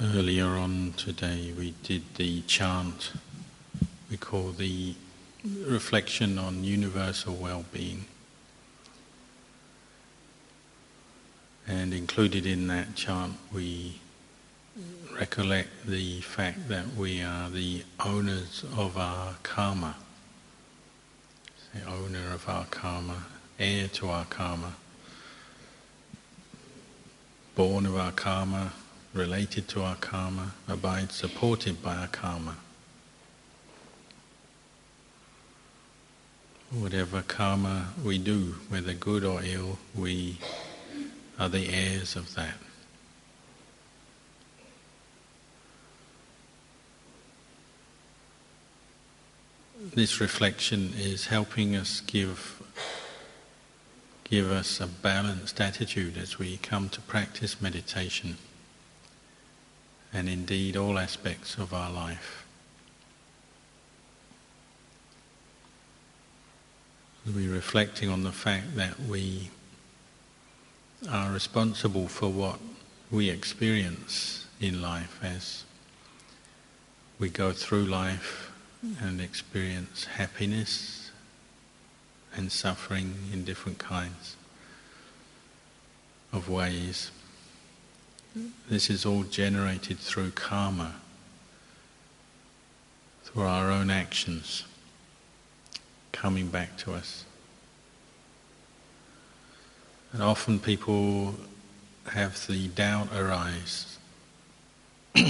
Earlier on today, we did the chant we call the reflection on universal well being. And included in that chant, we recollect the fact that we are the owners of our karma, the owner of our karma, heir to our karma, born of our karma, related to our karma, abide supported by our karma. Whatever karma we do, whether good or ill, we are the heirs of that. This reflection is helping us give give us a balanced attitude as we come to practice meditation and indeed all aspects of our life. We're reflecting on the fact that we are responsible for what we experience in life as we go through life and experience happiness and suffering in different kinds of ways. This is all generated through karma, through our own actions coming back to us. And often people have the doubt arise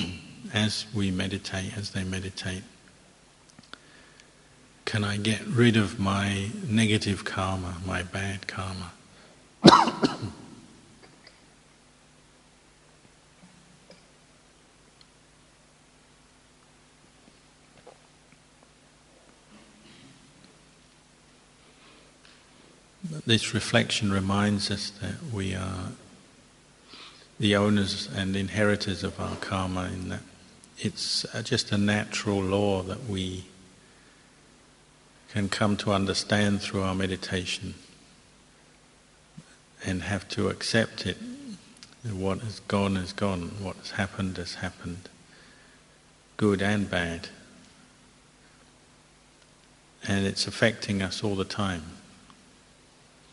as we meditate, as they meditate. Can I get rid of my negative karma, my bad karma? this reflection reminds us that we are the owners and inheritors of our karma, in that it's just a natural law that we can come to understand through our meditation and have to accept it. What has gone has gone, what has happened has happened, good and bad. And it's affecting us all the time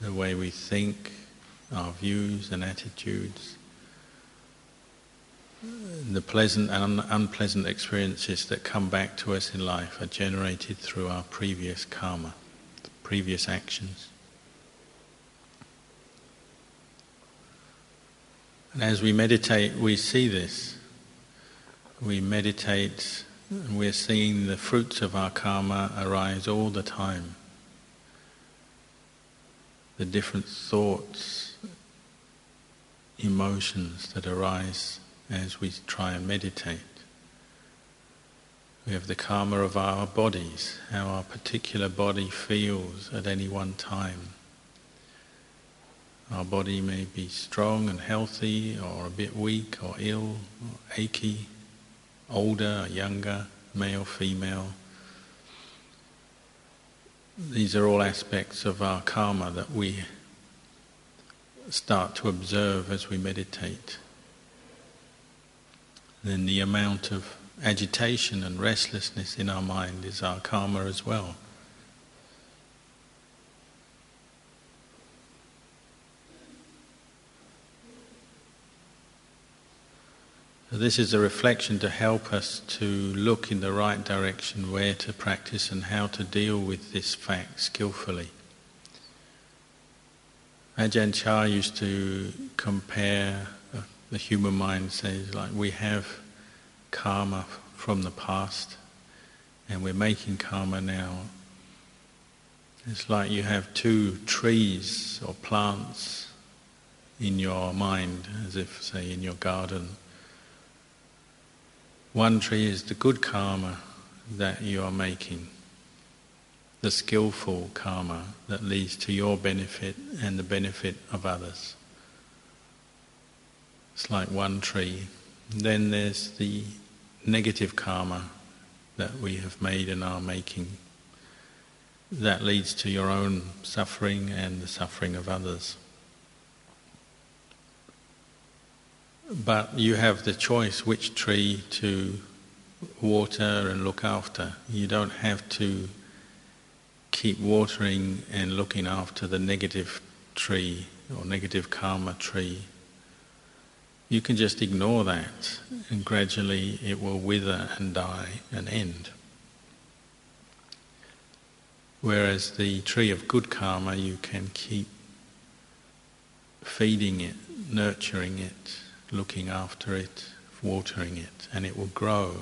the way we think, our views and attitudes, the pleasant and unpleasant experiences that come back to us in life are generated through our previous karma, previous actions. And as we meditate, we see this. We meditate and we're seeing the fruits of our karma arise all the time the different thoughts, emotions that arise as we try and meditate. We have the karma of our bodies, how our particular body feels at any one time. Our body may be strong and healthy, or a bit weak, or ill, or achy, older, or younger, male, female. These are all aspects of our karma that we start to observe as we meditate. Then the amount of agitation and restlessness in our mind is our karma as well. This is a reflection to help us to look in the right direction, where to practice and how to deal with this fact skillfully. Ajahn Chah used to compare the human mind, says, like we have karma from the past and we're making karma now. It's like you have two trees or plants in your mind, as if, say, in your garden one tree is the good karma that you are making, the skillful karma that leads to your benefit and the benefit of others. It's like one tree. Then there's the negative karma that we have made and are making. That leads to your own suffering and the suffering of others. But you have the choice which tree to water and look after. You don't have to keep watering and looking after the negative tree or negative karma tree. You can just ignore that and gradually it will wither and die and end. Whereas the tree of good karma, you can keep feeding it, nurturing it, looking after it, watering it, and it will grow.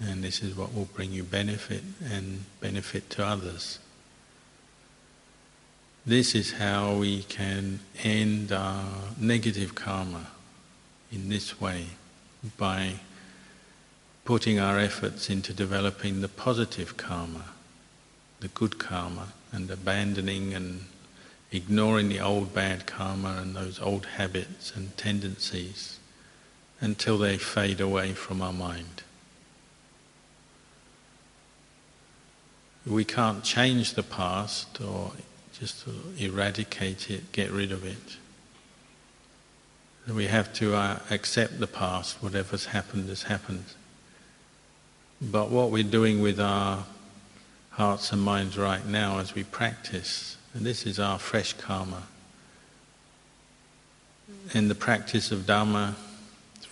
And this is what will bring you benefit and benefit to others. This is how we can end our negative karma in this way by putting our efforts into developing the positive karma, the good karma, and abandoning and ignoring the old bad karma and those old habits and tendencies until they fade away from our mind. We can't change the past or just eradicate it, get rid of it. We have to uh, accept the past, whatever's happened has happened. But what we're doing with our hearts and minds right now as we practice, and this is our fresh karma. In the practice of Dhamma,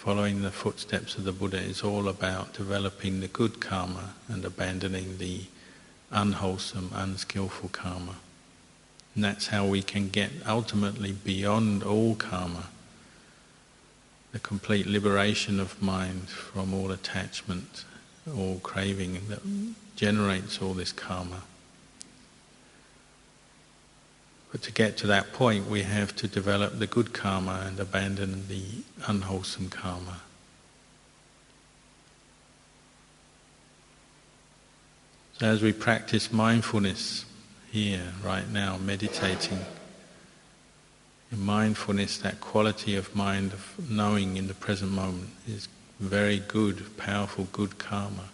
following the footsteps of the Buddha, is all about developing the good karma and abandoning the unwholesome, unskillful karma. And that's how we can get ultimately beyond all karma the complete liberation of mind from all attachment, all craving that generates all this karma. But to get to that point, we have to develop the good karma and abandon the unwholesome karma. So as we practice mindfulness here, right now, meditating, in mindfulness, that quality of mind of knowing in the present moment is very good, powerful, good karma.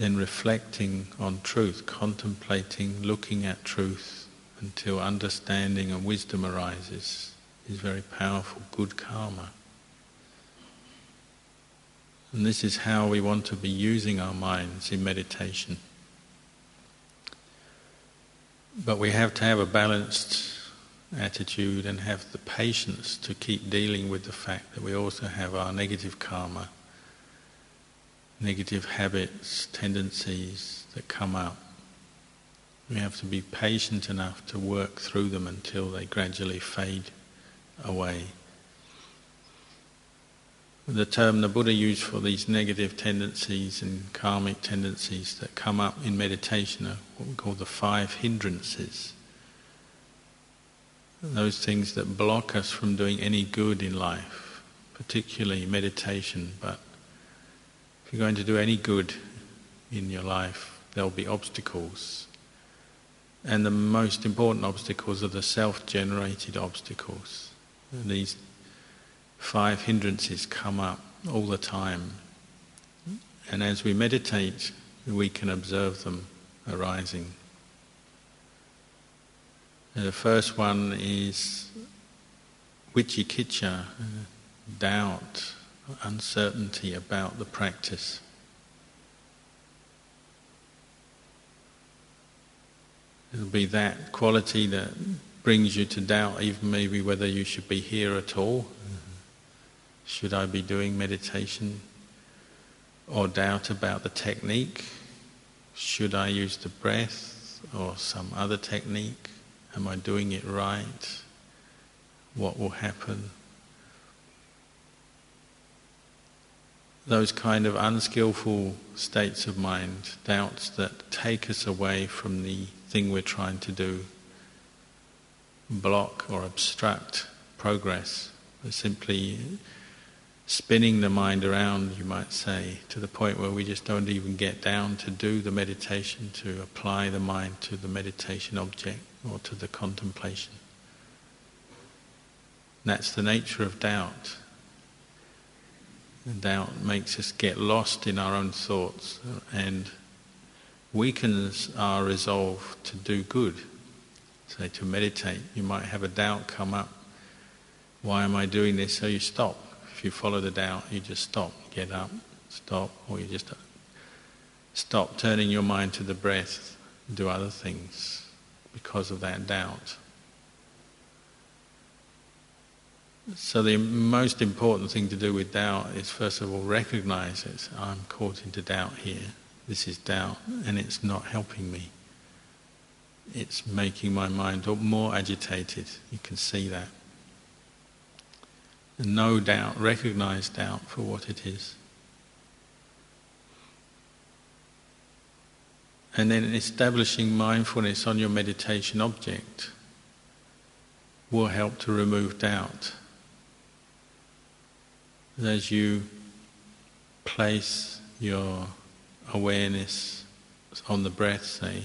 Then reflecting on truth, contemplating, looking at truth until understanding and wisdom arises is very powerful, good karma. And this is how we want to be using our minds in meditation. But we have to have a balanced attitude and have the patience to keep dealing with the fact that we also have our negative karma, negative habits, tendencies that come up. We have to be patient enough to work through them until they gradually fade away. The term the Buddha used for these negative tendencies and karmic tendencies that come up in meditation are what we call the five hindrances. Those things that block us from doing any good in life, particularly meditation. But if you're going to do any good in your life, there'll be obstacles. And the most important obstacles are the self-generated obstacles. And these five hindrances come up all the time. And as we meditate, we can observe them arising. And the first one is vicikiccha, uh, doubt, uncertainty about the practice. It'll be that quality that brings you to doubt even maybe whether you should be here at all. Should I be doing meditation? Or doubt about the technique? Should I use the breath or some other technique? Am I doing it right? What will happen? Those kind of unskillful states of mind, doubts that take us away from the thing we're trying to do, block or obstruct progress. They simply spinning the mind around, you might say, to the point where we just don't even get down to do the meditation, to apply the mind to the meditation object or to the contemplation. That's the nature of doubt. Doubt makes us get lost in our own thoughts and weakens our resolve to do good. Say to meditate, you might have a doubt come up Why am I doing this? So you stop. If you follow the doubt, you just stop, get up, stop, or you just stop turning your mind to the breath, do other things because of that doubt. So the most important thing to do with doubt is first of all recognize it. I'm caught into doubt here. This is doubt and it's not helping me. It's making my mind more agitated. You can see that. And no doubt, recognize doubt for what it is. And then establishing mindfulness on your meditation object will help to remove doubt. As you place your awareness on the breath, say,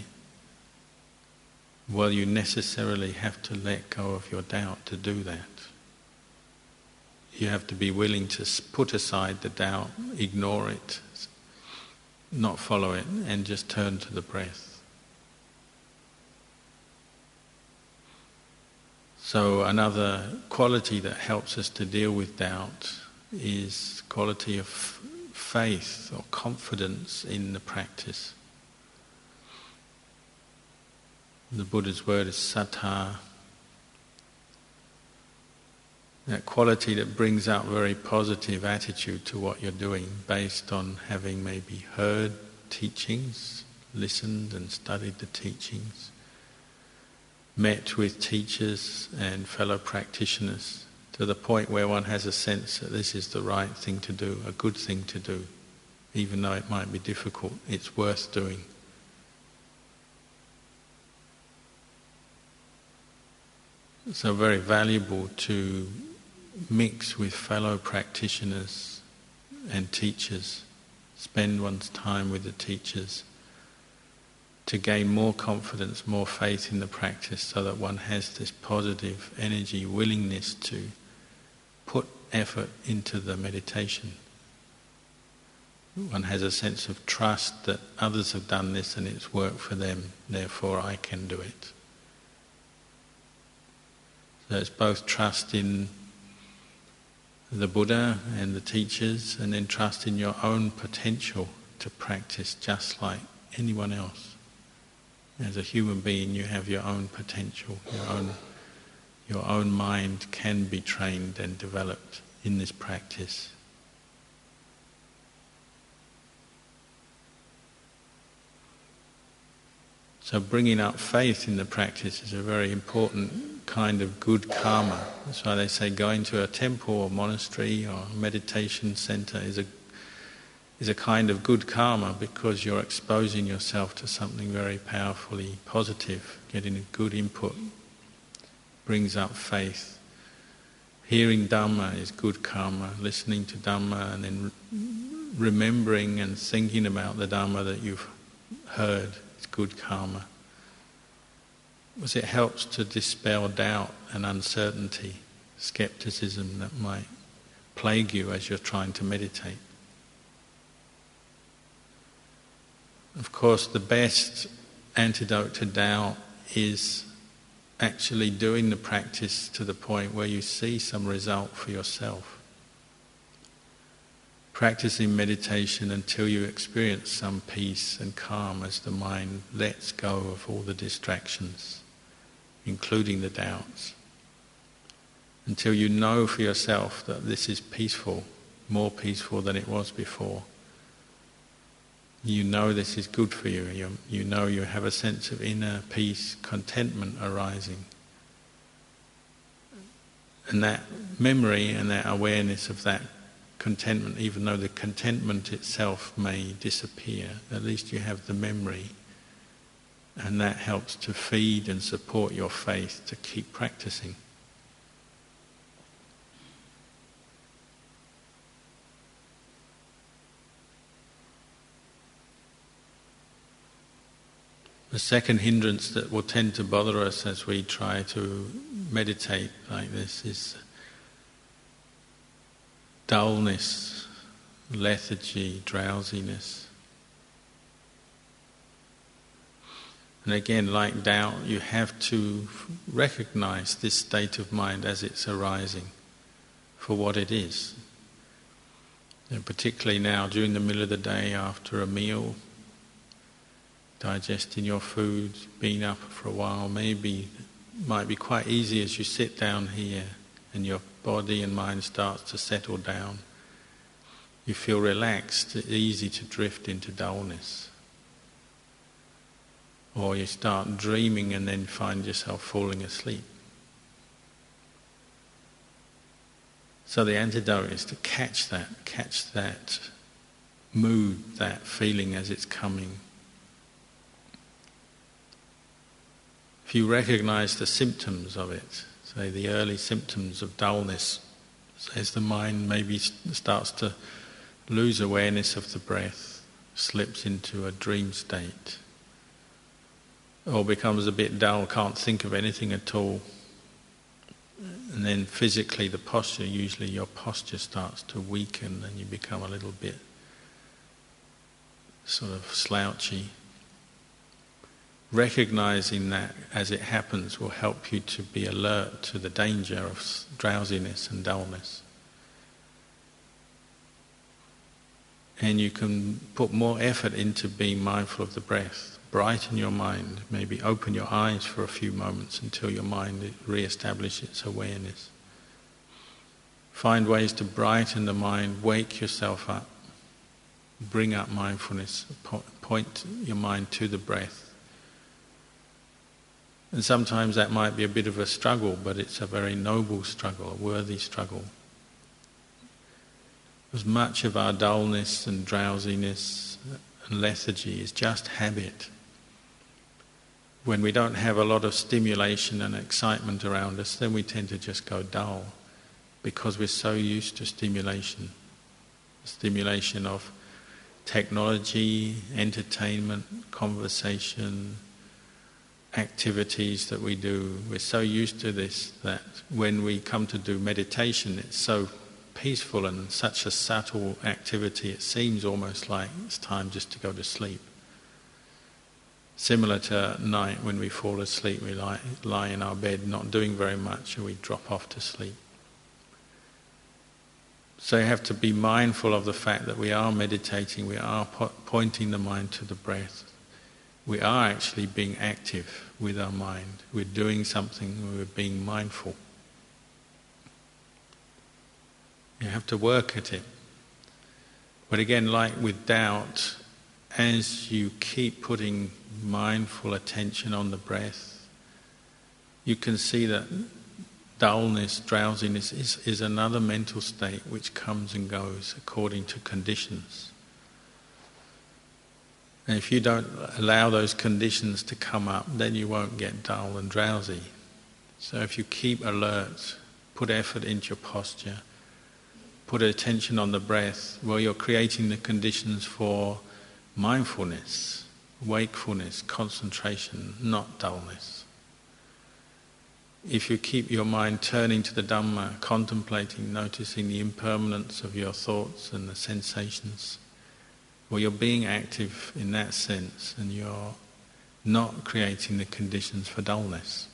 well, you necessarily have to let go of your doubt to do that. You have to be willing to put aside the doubt, ignore it, not follow it, and just turn to the breath. So another quality that helps us to deal with doubt is quality of faith or confidence in the practice. The Buddha's word is saddha. That quality that brings out very positive attitude to what you're doing based on having maybe heard teachings, listened and studied the teachings, met with teachers and fellow practitioners to the point where one has a sense that this is the right thing to do, a good thing to do, even though it might be difficult, it's worth doing. So very valuable to mix with fellow practitioners and teachers, spend one's time with the teachers to gain more confidence, more faith in the practice so that one has this positive energy, willingness to put effort into the meditation. One has a sense of trust that others have done this and it's worked for them, therefore I can do it. So it's both trust in the Buddha and the teachers, and then trust in your own potential to practice just like anyone else. As a human being, you have your own potential, your own your own mind can be trained and developed in this practice. So bringing up faith in the practice is a very important kind of good karma. That's why they say going to a temple or monastery or meditation center is a is a kind of good karma because you're exposing yourself to something very powerfully positive, getting a good input brings up faith. Hearing Dhamma is good karma, listening to Dhamma and then remembering and thinking about the Dhamma that you've heard is good karma. Because it helps to dispel doubt and uncertainty, skepticism that might plague you as you're trying to meditate. Of course, the best antidote to doubt is actually doing the practice to the point where you see some result for yourself. Practicing meditation until you experience some peace and calm as the mind lets go of all the distractions, including the doubts. Until you know for yourself that this is peaceful, more peaceful than it was before you know this is good for you. you. You know you have a sense of inner peace, contentment arising. And that memory and that awareness of that contentment, even though the contentment itself may disappear, at least you have the memory. And that helps to feed and support your faith to keep practicing. The second hindrance that will tend to bother us as we try to meditate like this is dullness, lethargy, drowsiness. And again, like doubt, you have to recognize this state of mind as it's arising. for what it is. And particularly now, during the middle of the day after a meal, digesting your food, being up for a while, maybe might be quite easy as you sit down here and your body and mind starts to settle down. You feel relaxed, easy to drift into dullness. Or you start dreaming and then find yourself falling asleep. So the antidote is to catch that, catch that mood, that feeling as it's coming. If you recognize the symptoms of it, say the early symptoms of dullness, as the mind maybe starts to lose awareness of the breath, slips into a dream state, or becomes a bit dull, can't think of anything at all, and then physically, the posture, usually your posture starts to weaken and you become a little bit sort of slouchy. Recognizing that as it happens will help you to be alert to the danger of drowsiness and dullness. And you can put more effort into being mindful of the breath brighten your mind, maybe open your eyes for a few moments until your mind re-establishes awareness. Find ways to brighten the mind, wake yourself up, bring up mindfulness, point your mind to the breath. And sometimes that might be a bit of a struggle, but it's a very noble struggle, a worthy struggle. As much of our dullness and drowsiness and lethargy is just habit when we don't have a lot of stimulation and excitement around us, then we tend to just go dull because we're so used to stimulation. Stimulation of technology, entertainment, conversation, activities that we do. We're so used to this that when we come to do meditation, it's so peaceful and such a subtle activity, it seems almost like it's time just to go to sleep. Similar to night when we fall asleep, we lie, lie in our bed not doing very much and we drop off to sleep. So you have to be mindful of the fact that we are meditating, we are po- pointing the mind to the breath. We are actually being active with our mind. We're doing something, we're being mindful. You have to work at it. But again, like with doubt, as you keep putting mindful attention on the breath, you can see that dullness, drowsiness is, is another mental state which comes and goes according to conditions. And if you don't allow those conditions to come up, then you won't get dull and drowsy. So if you keep alert, put effort into your posture, put attention on the breath, well, you're creating the conditions for mindfulness wakefulness, concentration, not dullness. If you keep your mind turning to the Dhamma, contemplating, noticing the impermanence of your thoughts and the sensations, well, you're being active in that sense and you're not creating the conditions for dullness.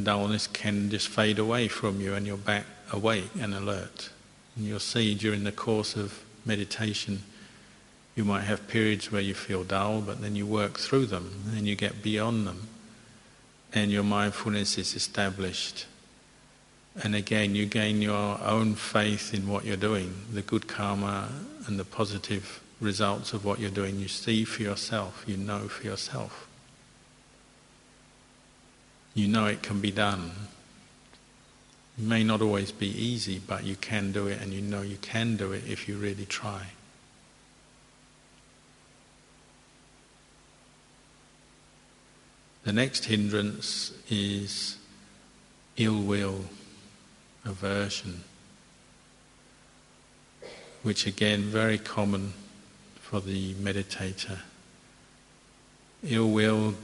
Dullness can just fade away from you and you're back awake and alert. And you'll see during the course of meditation you might have periods where you feel dull, but then you work through them and you get beyond them. And your mindfulness is established. And again, you gain your own faith in what you're doing, the good karma and the positive results of what you're doing. You see for yourself, you know for yourself. You know it can be done. It may not always be easy, but you can do it, and you know you can do it if you really try. The next hindrance is ill will, aversion, which again very common for the meditator. Ill will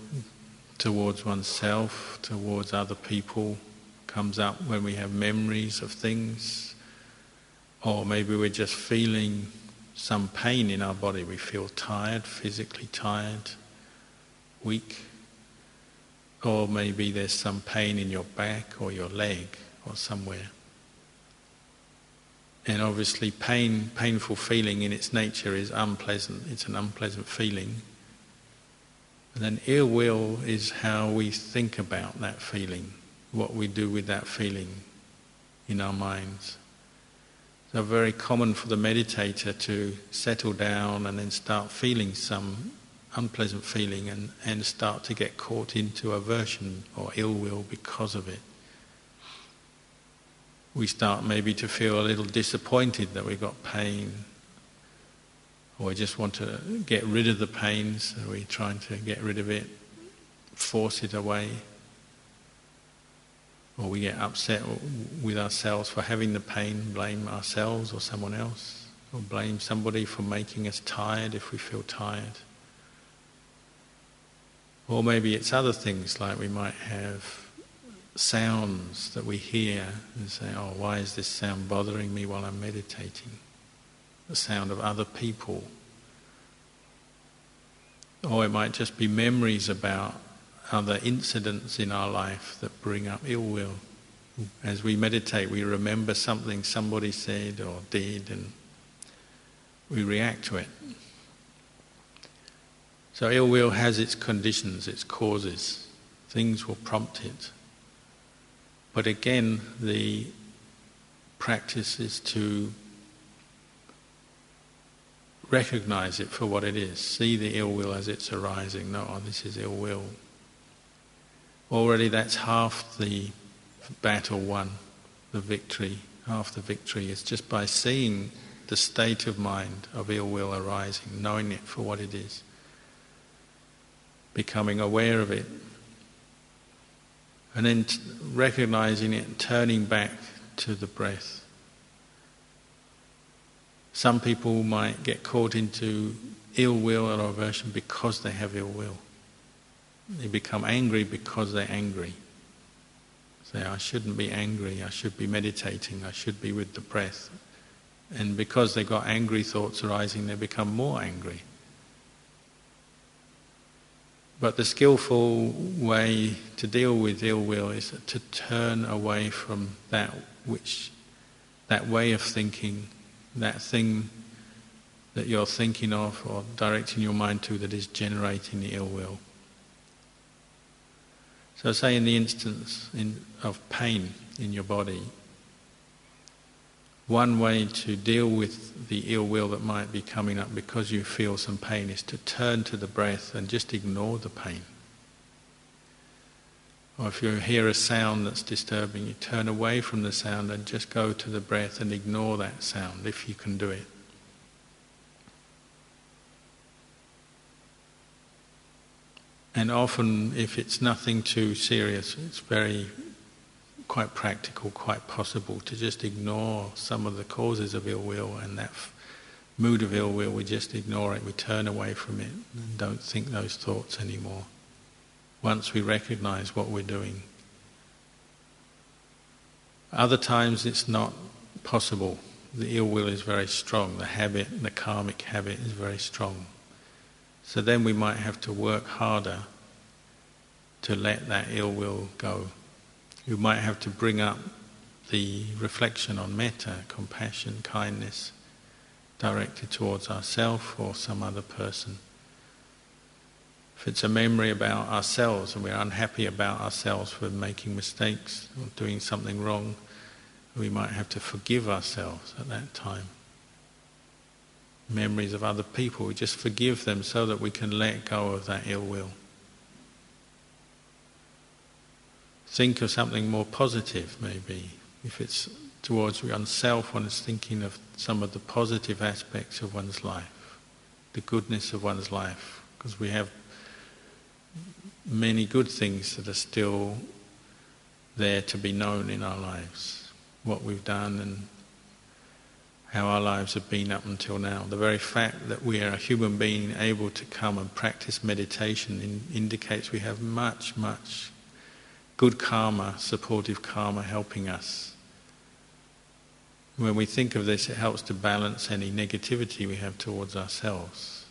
towards oneself, towards other people, comes up when we have memories of things, or maybe we're just feeling some pain in our body. We feel tired, physically tired, weak or maybe there's some pain in your back or your leg or somewhere. And obviously pain, painful feeling in its nature is unpleasant. It's an unpleasant feeling. And then ill will is how we think about that feeling, what we do with that feeling in our minds. So very common for the meditator to settle down and then start feeling some unpleasant feeling and, and start to get caught into aversion or ill will because of it. We start maybe to feel a little disappointed that we've got pain or we just want to get rid of the pain, so we're trying to get rid of it, force it away. Or we get upset with ourselves for having the pain, blame ourselves or someone else, or blame somebody for making us tired if we feel tired. Or maybe it's other things like we might have sounds that we hear and say, oh, why is this sound bothering me while I'm meditating? the sound of other people. Or it might just be memories about other incidents in our life that bring up ill will. As we meditate, we remember something somebody said or did and we react to it. So ill will has its conditions, its causes. Things will prompt it. But again, the practice is to recognize it for what it is. See the ill will as it's arising. No, oh, this is ill will. Already that's half the battle won, the victory. Half the victory is just by seeing the state of mind of ill will arising, knowing it for what it is, becoming aware of it, and then recognizing it and turning back to the breath. Some people might get caught into ill will or aversion because they have ill will. They become angry because they're angry. Say, I shouldn't be angry, I should be meditating, I should be with the breath. And because they've got angry thoughts arising, they become more angry. But the skillful way to deal with ill will is to turn away from that which, that way of thinking that thing that you're thinking of or directing your mind to that is generating the ill will. So, say in the instance in, of pain in your body, one way to deal with the ill will that might be coming up because you feel some pain is to turn to the breath and just ignore the pain. Or if you hear a sound that's disturbing, you turn away from the sound and just go to the breath and ignore that sound if you can do it. And often, if it's nothing too serious, it's very quite practical, quite possible to just ignore some of the causes of ill will and that f- mood of ill will, we just ignore it, we turn away from it and don't think those thoughts anymore once we recognize what we're doing. Other times it's not possible. The ill will is very strong. The habit, the karmic habit is very strong. So then we might have to work harder to let that ill will go. We might have to bring up the reflection on metta, compassion, kindness, directed towards ourselves or some other person. If it's a memory about ourselves and we're unhappy about ourselves for making mistakes or doing something wrong, we might have to forgive ourselves at that time. Memories of other people, we just forgive them so that we can let go of that ill will. Think of something more positive, maybe. If it's towards oneself, one is thinking of some of the positive aspects of one's life, the goodness of one's life, because we have many good things that are still there to be known in our lives, what we've done and how our lives have been up until now. The very fact that we are a human being able to come and practice meditation in, indicates we have much, much good karma, supportive karma helping us. When we think of this, it helps to balance any negativity we have towards ourselves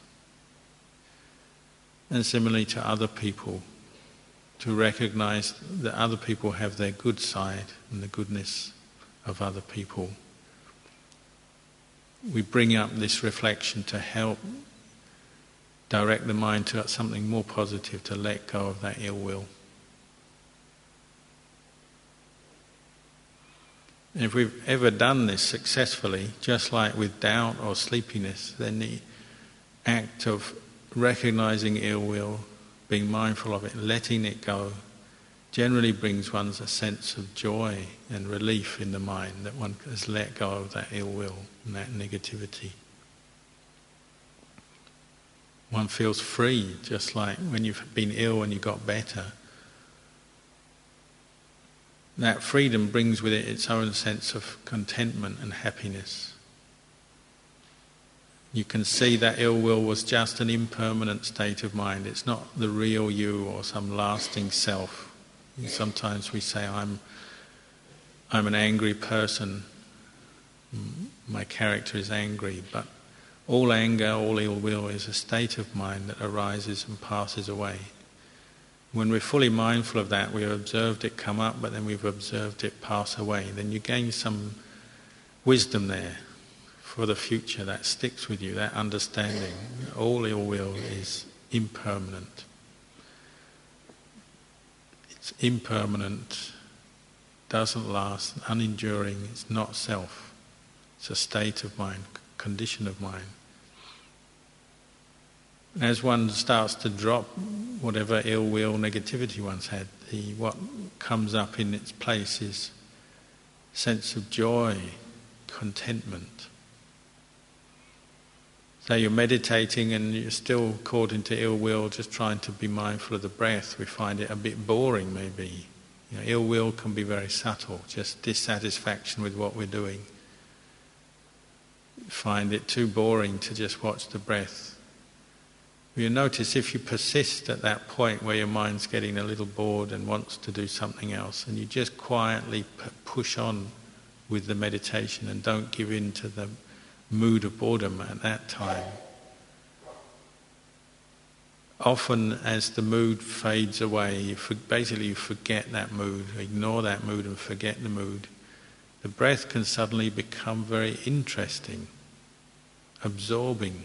and similarly to other people, to recognize that other people have their good side and the goodness of other people. we bring up this reflection to help direct the mind to something more positive, to let go of that ill will. And if we've ever done this successfully, just like with doubt or sleepiness, then the act of recognizing ill will, being mindful of it, letting it go, generally brings one a sense of joy and relief in the mind that one has let go of that ill will and that negativity. One feels free, just like when you've been ill and you got better that freedom brings with it its own sense of contentment and happiness. You can see that ill will was just an impermanent state of mind. It's not the real you or some lasting self. Sometimes we say, I'm, I'm an angry person, my character is angry, but all anger, all ill will is a state of mind that arises and passes away. When we're fully mindful of that, we've observed it come up, but then we've observed it pass away. Then you gain some wisdom there for the future that sticks with you, that understanding. All ill will is impermanent. It's impermanent, doesn't last, unenduring, it's not self. It's a state of mind, condition of mind. As one starts to drop whatever ill will, negativity one's had, the, what comes up in its place is sense of joy, contentment. So you're meditating and you're still caught into ill will, just trying to be mindful of the breath. We find it a bit boring, maybe. You know, ill will can be very subtle, just dissatisfaction with what we're doing. Find it too boring to just watch the breath you notice if you persist at that point where your mind's getting a little bored and wants to do something else, and you just quietly push on with the meditation and don't give in to the mood of boredom at that time. Often, as the mood fades away, you for, basically you forget that mood, ignore that mood, and forget the mood. The breath can suddenly become very interesting, absorbing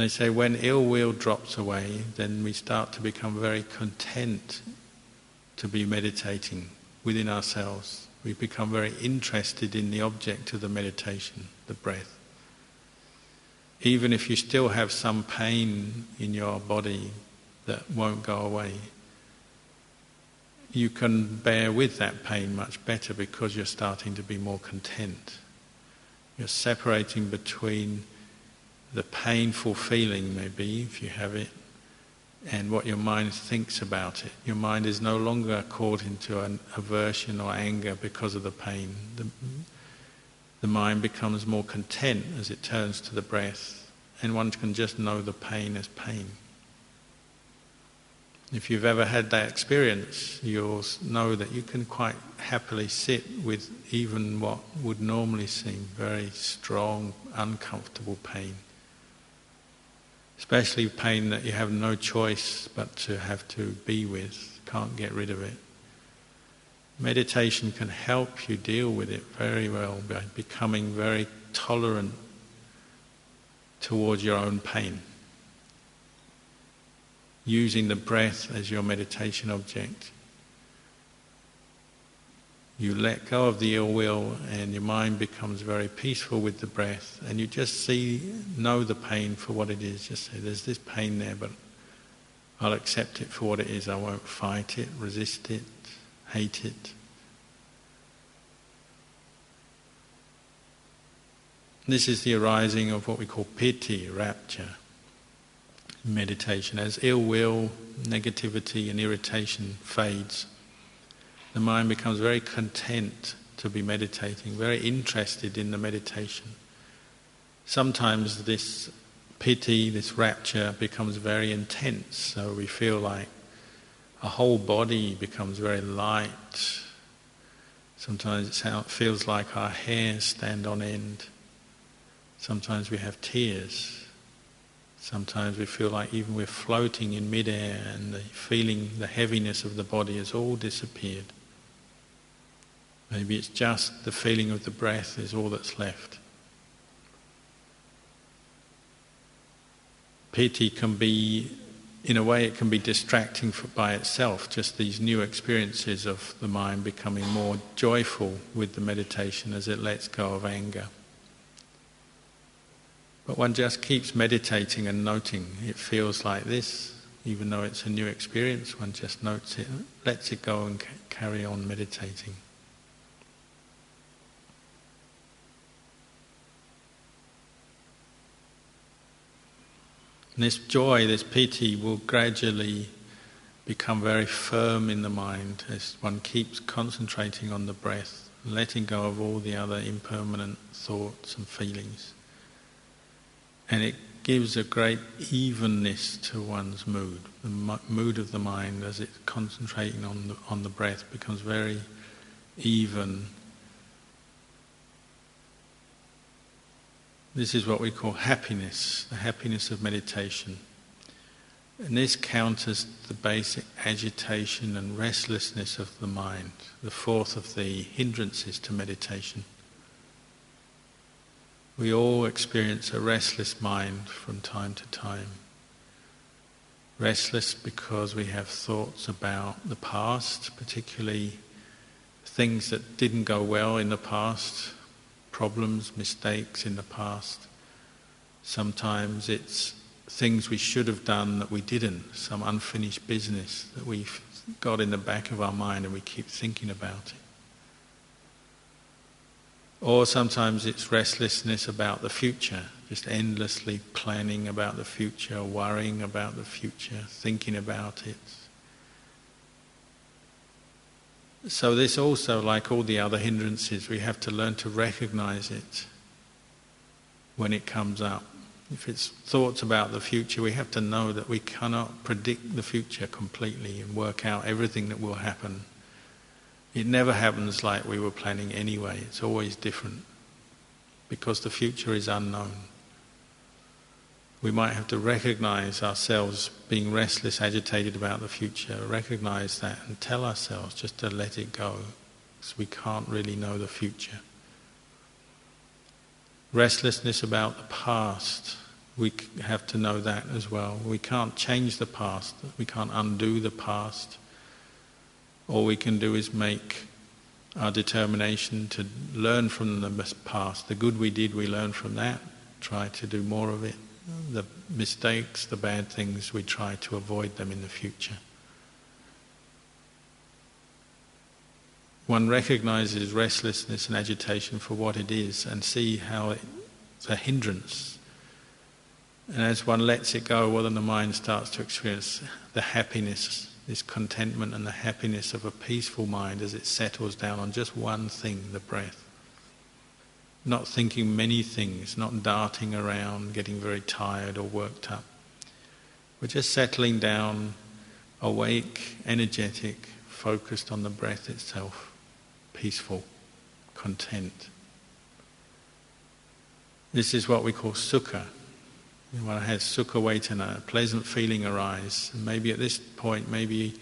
they say when ill will drops away, then we start to become very content to be meditating within ourselves. We become very interested in the object of the meditation, the breath. Even if you still have some pain in your body that won't go away, you can bear with that pain much better because you're starting to be more content. You're separating between the painful feeling, maybe, if you have it, and what your mind thinks about it. Your mind is no longer caught into an aversion or anger because of the pain. The, the mind becomes more content as it turns to the breath, and one can just know the pain as pain. If you've ever had that experience, you'll know that you can quite happily sit with even what would normally seem very strong, uncomfortable pain especially pain that you have no choice but to have to be with, can't get rid of it. Meditation can help you deal with it very well by becoming very tolerant towards your own pain. Using the breath as your meditation object you let go of the ill will and your mind becomes very peaceful with the breath and you just see know the pain for what it is. Just say there's this pain there but I'll accept it for what it is. I won't fight it resist it hate it. This is the arising of what we call piti rapture. Meditation. As ill will negativity and irritation fades the mind becomes very content to be meditating, very interested in the meditation. Sometimes this piti, this rapture becomes very intense, so we feel like a whole body becomes very light. Sometimes it feels like our hairs stand on end. Sometimes we have tears. Sometimes we feel like even we're floating in midair and the feeling, the heaviness of the body has all disappeared. Maybe it's just the feeling of the breath is all that's left. Piti can be, in a way, it can be distracting for, by itself, just these new experiences of the mind becoming more joyful with the meditation as it lets go of anger. But one just keeps meditating and noting it feels like this, even though it's a new experience, one just notes it, lets it go and carry on meditating. And this joy, this piti, will gradually become very firm in the mind as one keeps concentrating on the breath, letting go of all the other impermanent thoughts and feelings. And it gives a great evenness to one's mood. The mood of the mind as it's concentrating on the, on the breath becomes very even This is what we call happiness, the happiness of meditation. And this counters the basic agitation and restlessness of the mind, the fourth of the hindrances to meditation. We all experience a restless mind from time to time. Restless because we have thoughts about the past, particularly things that didn't go well in the past, problems, mistakes in the past. Sometimes it's things we should have done that we didn't, some unfinished business that we've got in the back of our mind and we keep thinking about it. Or sometimes it's restlessness about the future, just endlessly planning about the future, worrying about the future, thinking about it, so this also, like all the other hindrances, we have to learn to recognize it when it comes up. If it's thoughts about the future, we have to know that we cannot predict the future completely and work out everything that will happen. It never happens like we were planning anyway. It's always different because the future is unknown we might have to recognize ourselves being restless, agitated about the future, recognize that and tell ourselves just to let it go because we can't really know the future. Restlessness about the past, we have to know that as well. We can't change the past, we can't undo the past. All we can do is make our determination to learn from the past. The good we did, we learn from that, try to do more of it the mistakes, the bad things, we try to avoid them in the future. One recognizes restlessness and agitation for what it is and see how it's a hindrance. And as one lets it go, well, then the mind starts to experience the happiness, this contentment and the happiness of a peaceful mind as it settles down on just one thing, the breath not thinking many things, not darting around, getting very tired or worked up. We're just settling down, awake, energetic, focused on the breath itself, peaceful, content. This is what we call sukha. One has sukha vedana, a pleasant feeling arise. And maybe at this point, maybe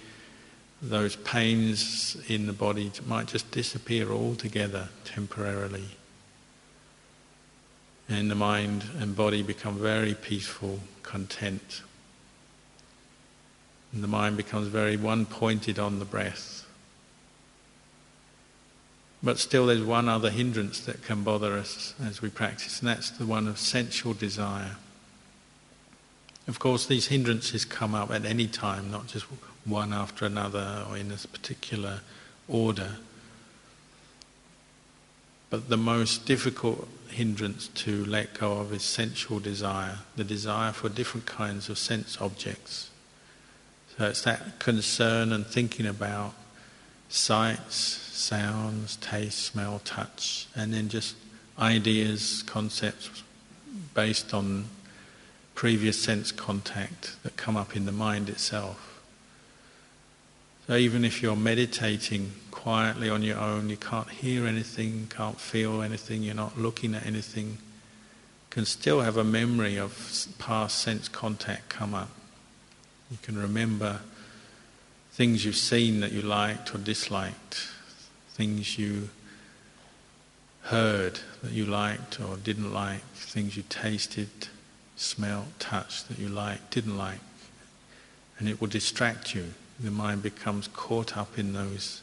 those pains in the body might just disappear altogether temporarily and the mind and body become very peaceful, content. And the mind becomes very one pointed on the breath. But still, there's one other hindrance that can bother us as we practice, and that's the one of sensual desire. Of course, these hindrances come up at any time, not just one after another or in a particular order. But the most difficult hindrance to let go of is sensual desire, the desire for different kinds of sense objects. So it's that concern and thinking about sights, sounds, taste, smell, touch, and then just ideas, concepts based on previous sense contact that come up in the mind itself. So even if you're meditating quietly on your own, you can't hear anything, can't feel anything, you're not looking at anything, can still have a memory of past sense contact come up. You can remember things you've seen that you liked or disliked, things you heard that you liked or didn't like, things you tasted, smelt, touched that you liked, didn't like. And it will distract you. The mind becomes caught up in those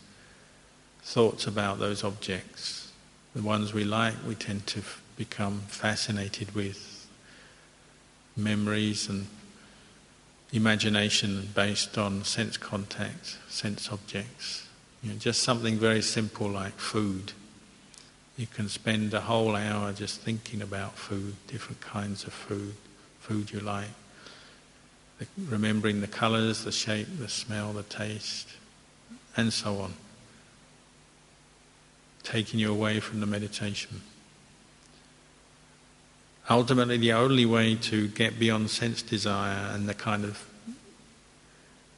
thoughts about those objects. The ones we like, we tend to f- become fascinated with memories and imagination based on sense contact, sense objects. You know, just something very simple like food. You can spend a whole hour just thinking about food, different kinds of food, food you like, remembering the colours, the shape, the smell, the taste, and so on, taking you away from the meditation. Ultimately, the only way to get beyond sense desire and the kind of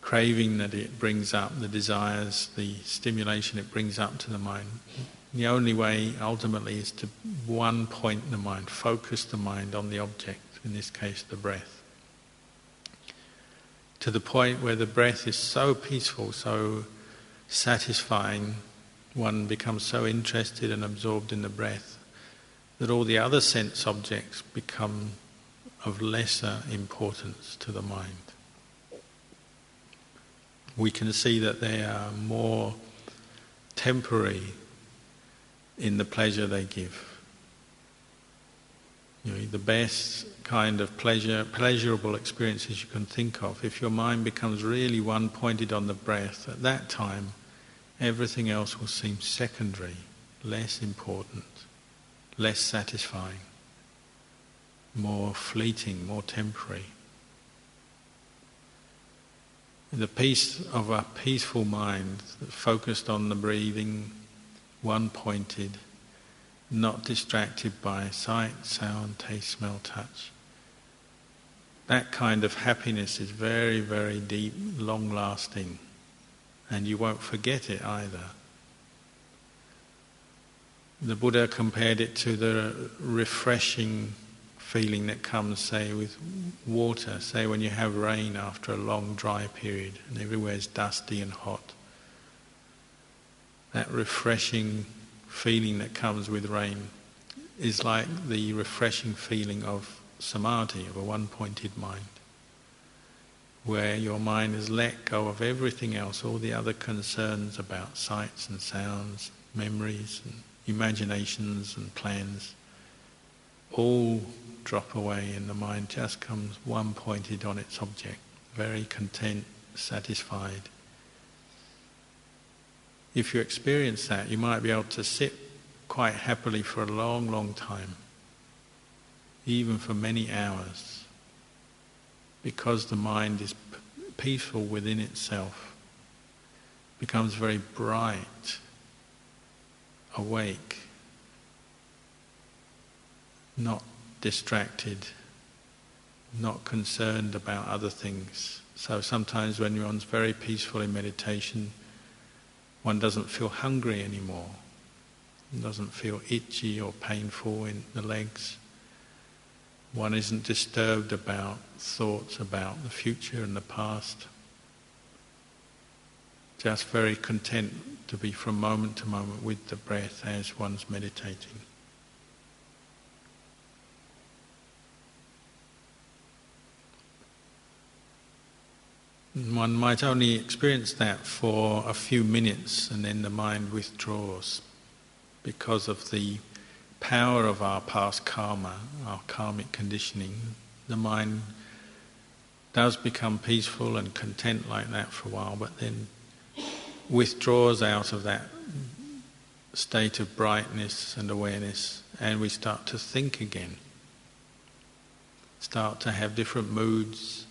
craving that it brings up, the desires, the stimulation it brings up to the mind, the only way ultimately is to one point the mind, focus the mind on the object, in this case the breath. To the point where the breath is so peaceful, so satisfying, one becomes so interested and absorbed in the breath that all the other sense objects become of lesser importance to the mind. We can see that they are more temporary in the pleasure they give. You know, the best kind of pleasure, pleasurable experiences you can think of. If your mind becomes really one pointed on the breath, at that time, everything else will seem secondary, less important, less satisfying, more fleeting, more temporary. The peace of a peaceful mind focused on the breathing, one pointed, not distracted by sight, sound, taste, smell, touch. That kind of happiness is very, very deep, long lasting, and you won't forget it either. The Buddha compared it to the refreshing feeling that comes, say, with water. Say, when you have rain after a long dry period and everywhere's dusty and hot that refreshing feeling that comes with rain is like the refreshing feeling of samadhi, of a one pointed mind, where your mind has let go of everything else, all the other concerns about sights and sounds, memories and imaginations and plans, all drop away and the mind just comes one pointed on its object, very content, satisfied. If you experience that, you might be able to sit quite happily for a long, long time, even for many hours, because the mind is peaceful within itself, becomes very bright, awake, not distracted, not concerned about other things. So sometimes when one's very peaceful in meditation, one doesn't feel hungry anymore, doesn't feel itchy or painful in the legs. One isn't disturbed about thoughts about the future and the past. Just very content to be from moment to moment with the breath as one's meditating. One might only experience that for a few minutes and then the mind withdraws because of the power of our past karma, our karmic conditioning. The mind does become peaceful and content like that for a while, but then withdraws out of that state of brightness and awareness, and we start to think again. Start to have different moods,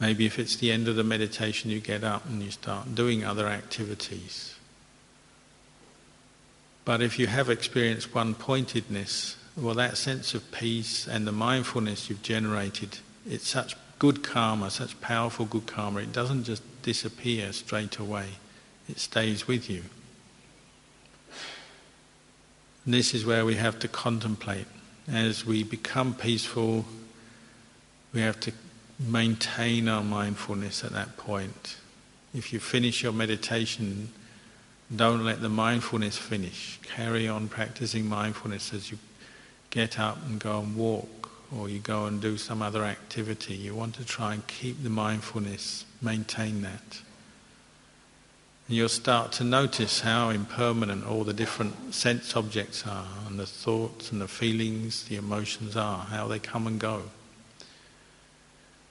Maybe if it's the end of the meditation, you get up and you start doing other activities. But if you have experienced one pointedness, well, that sense of peace and the mindfulness you've generated, it's such good karma, such powerful good karma, it doesn't just disappear straight away, it stays with you. And this is where we have to contemplate. As we become peaceful, we have to maintain our mindfulness at that point. If you finish your meditation, Don't let the mindfulness finish. Carry on practicing mindfulness as you get up and go and walk or you go and do some other activity. You want to try and keep the mindfulness, maintain that. And you'll start to notice how impermanent all the different sense objects are, and the thoughts and the feelings, the emotions are, how they come and go.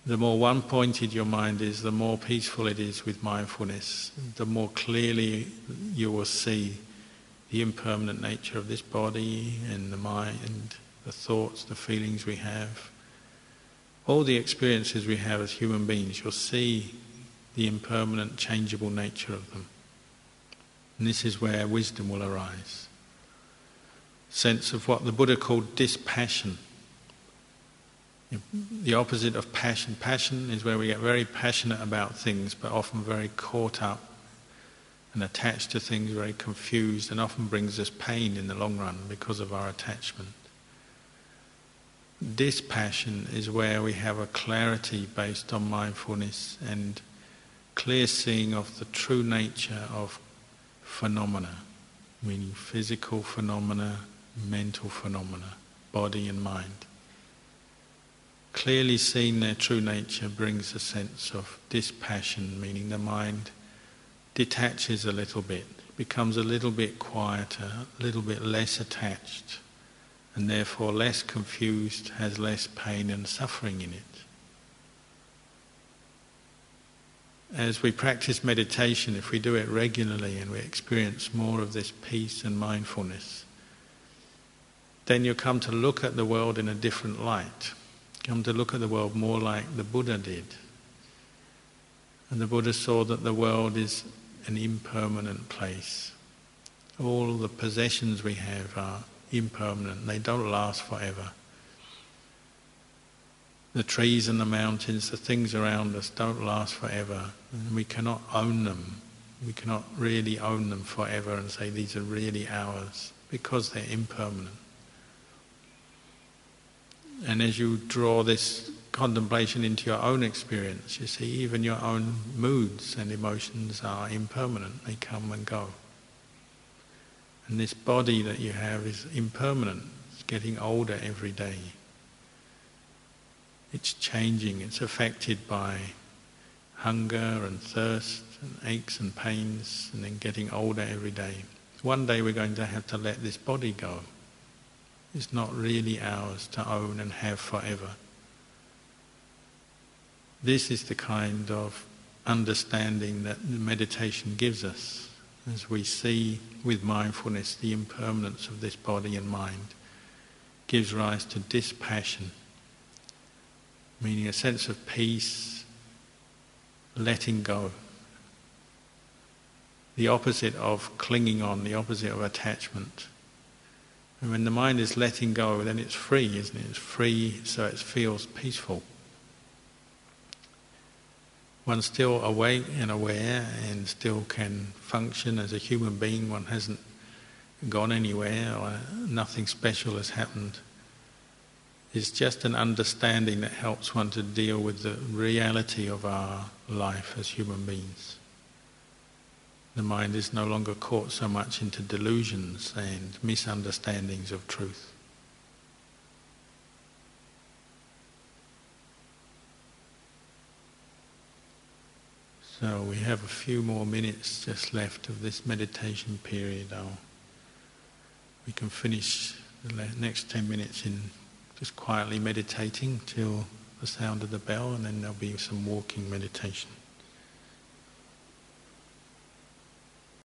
The more one pointed your mind is, the more peaceful it is with mindfulness, the more clearly you will see the impermanent nature of this body and the mind, the thoughts, the feelings we have. All the experiences we have as human beings, you'll see the impermanent, changeable nature of them. And this is where wisdom will arise. Sense of what the Buddha called dispassion the opposite of passion. Passion is where we get very passionate about things, but often very caught up and attached to things, very confused, and often brings us pain in the long run because of our attachment. Dispassion is where we have a clarity based on mindfulness and clear seeing of the true nature of phenomena, meaning physical phenomena, mental phenomena, body and mind clearly seeing their true nature brings a sense of dispassion, meaning the mind detaches a little bit, becomes a little bit quieter, a little bit less attached, and therefore less confused, has less pain and suffering in it. As we practice meditation, if we do it regularly and we experience more of this peace and mindfulness, then you come to look at the world in a different light come to look at the world more like the Buddha did. And the Buddha saw that the world is an impermanent place. All the possessions we have are impermanent, they don't last forever. The trees and the mountains, the things around us don't last forever. And we cannot own them. We cannot really own them forever and say these are really ours because they're impermanent. And as you draw this contemplation into your own experience, you see even your own moods and emotions are impermanent, they come and go. And this body that you have is impermanent, it's getting older every day. It's changing, it's affected by hunger and thirst and aches and pains and then getting older every day. One day we're going to have to let this body go is not really ours to own and have forever. This is the kind of understanding that meditation gives us as we see with mindfulness the impermanence of this body and mind gives rise to dispassion, meaning a sense of peace, letting go. The opposite of clinging on, the opposite of attachment. And when the mind is letting go, then it's free, isn't it? It's free so it feels peaceful. One's still awake and aware and still can function as a human being. One hasn't gone anywhere or nothing special has happened. It's just an understanding that helps one to deal with the reality of our life as human beings. The mind is no longer caught so much into delusions and misunderstandings of truth. So we have a few more minutes just left of this meditation period. I'll, we can finish the next 10 minutes in just quietly meditating till the sound of the bell and then there'll be some walking meditation.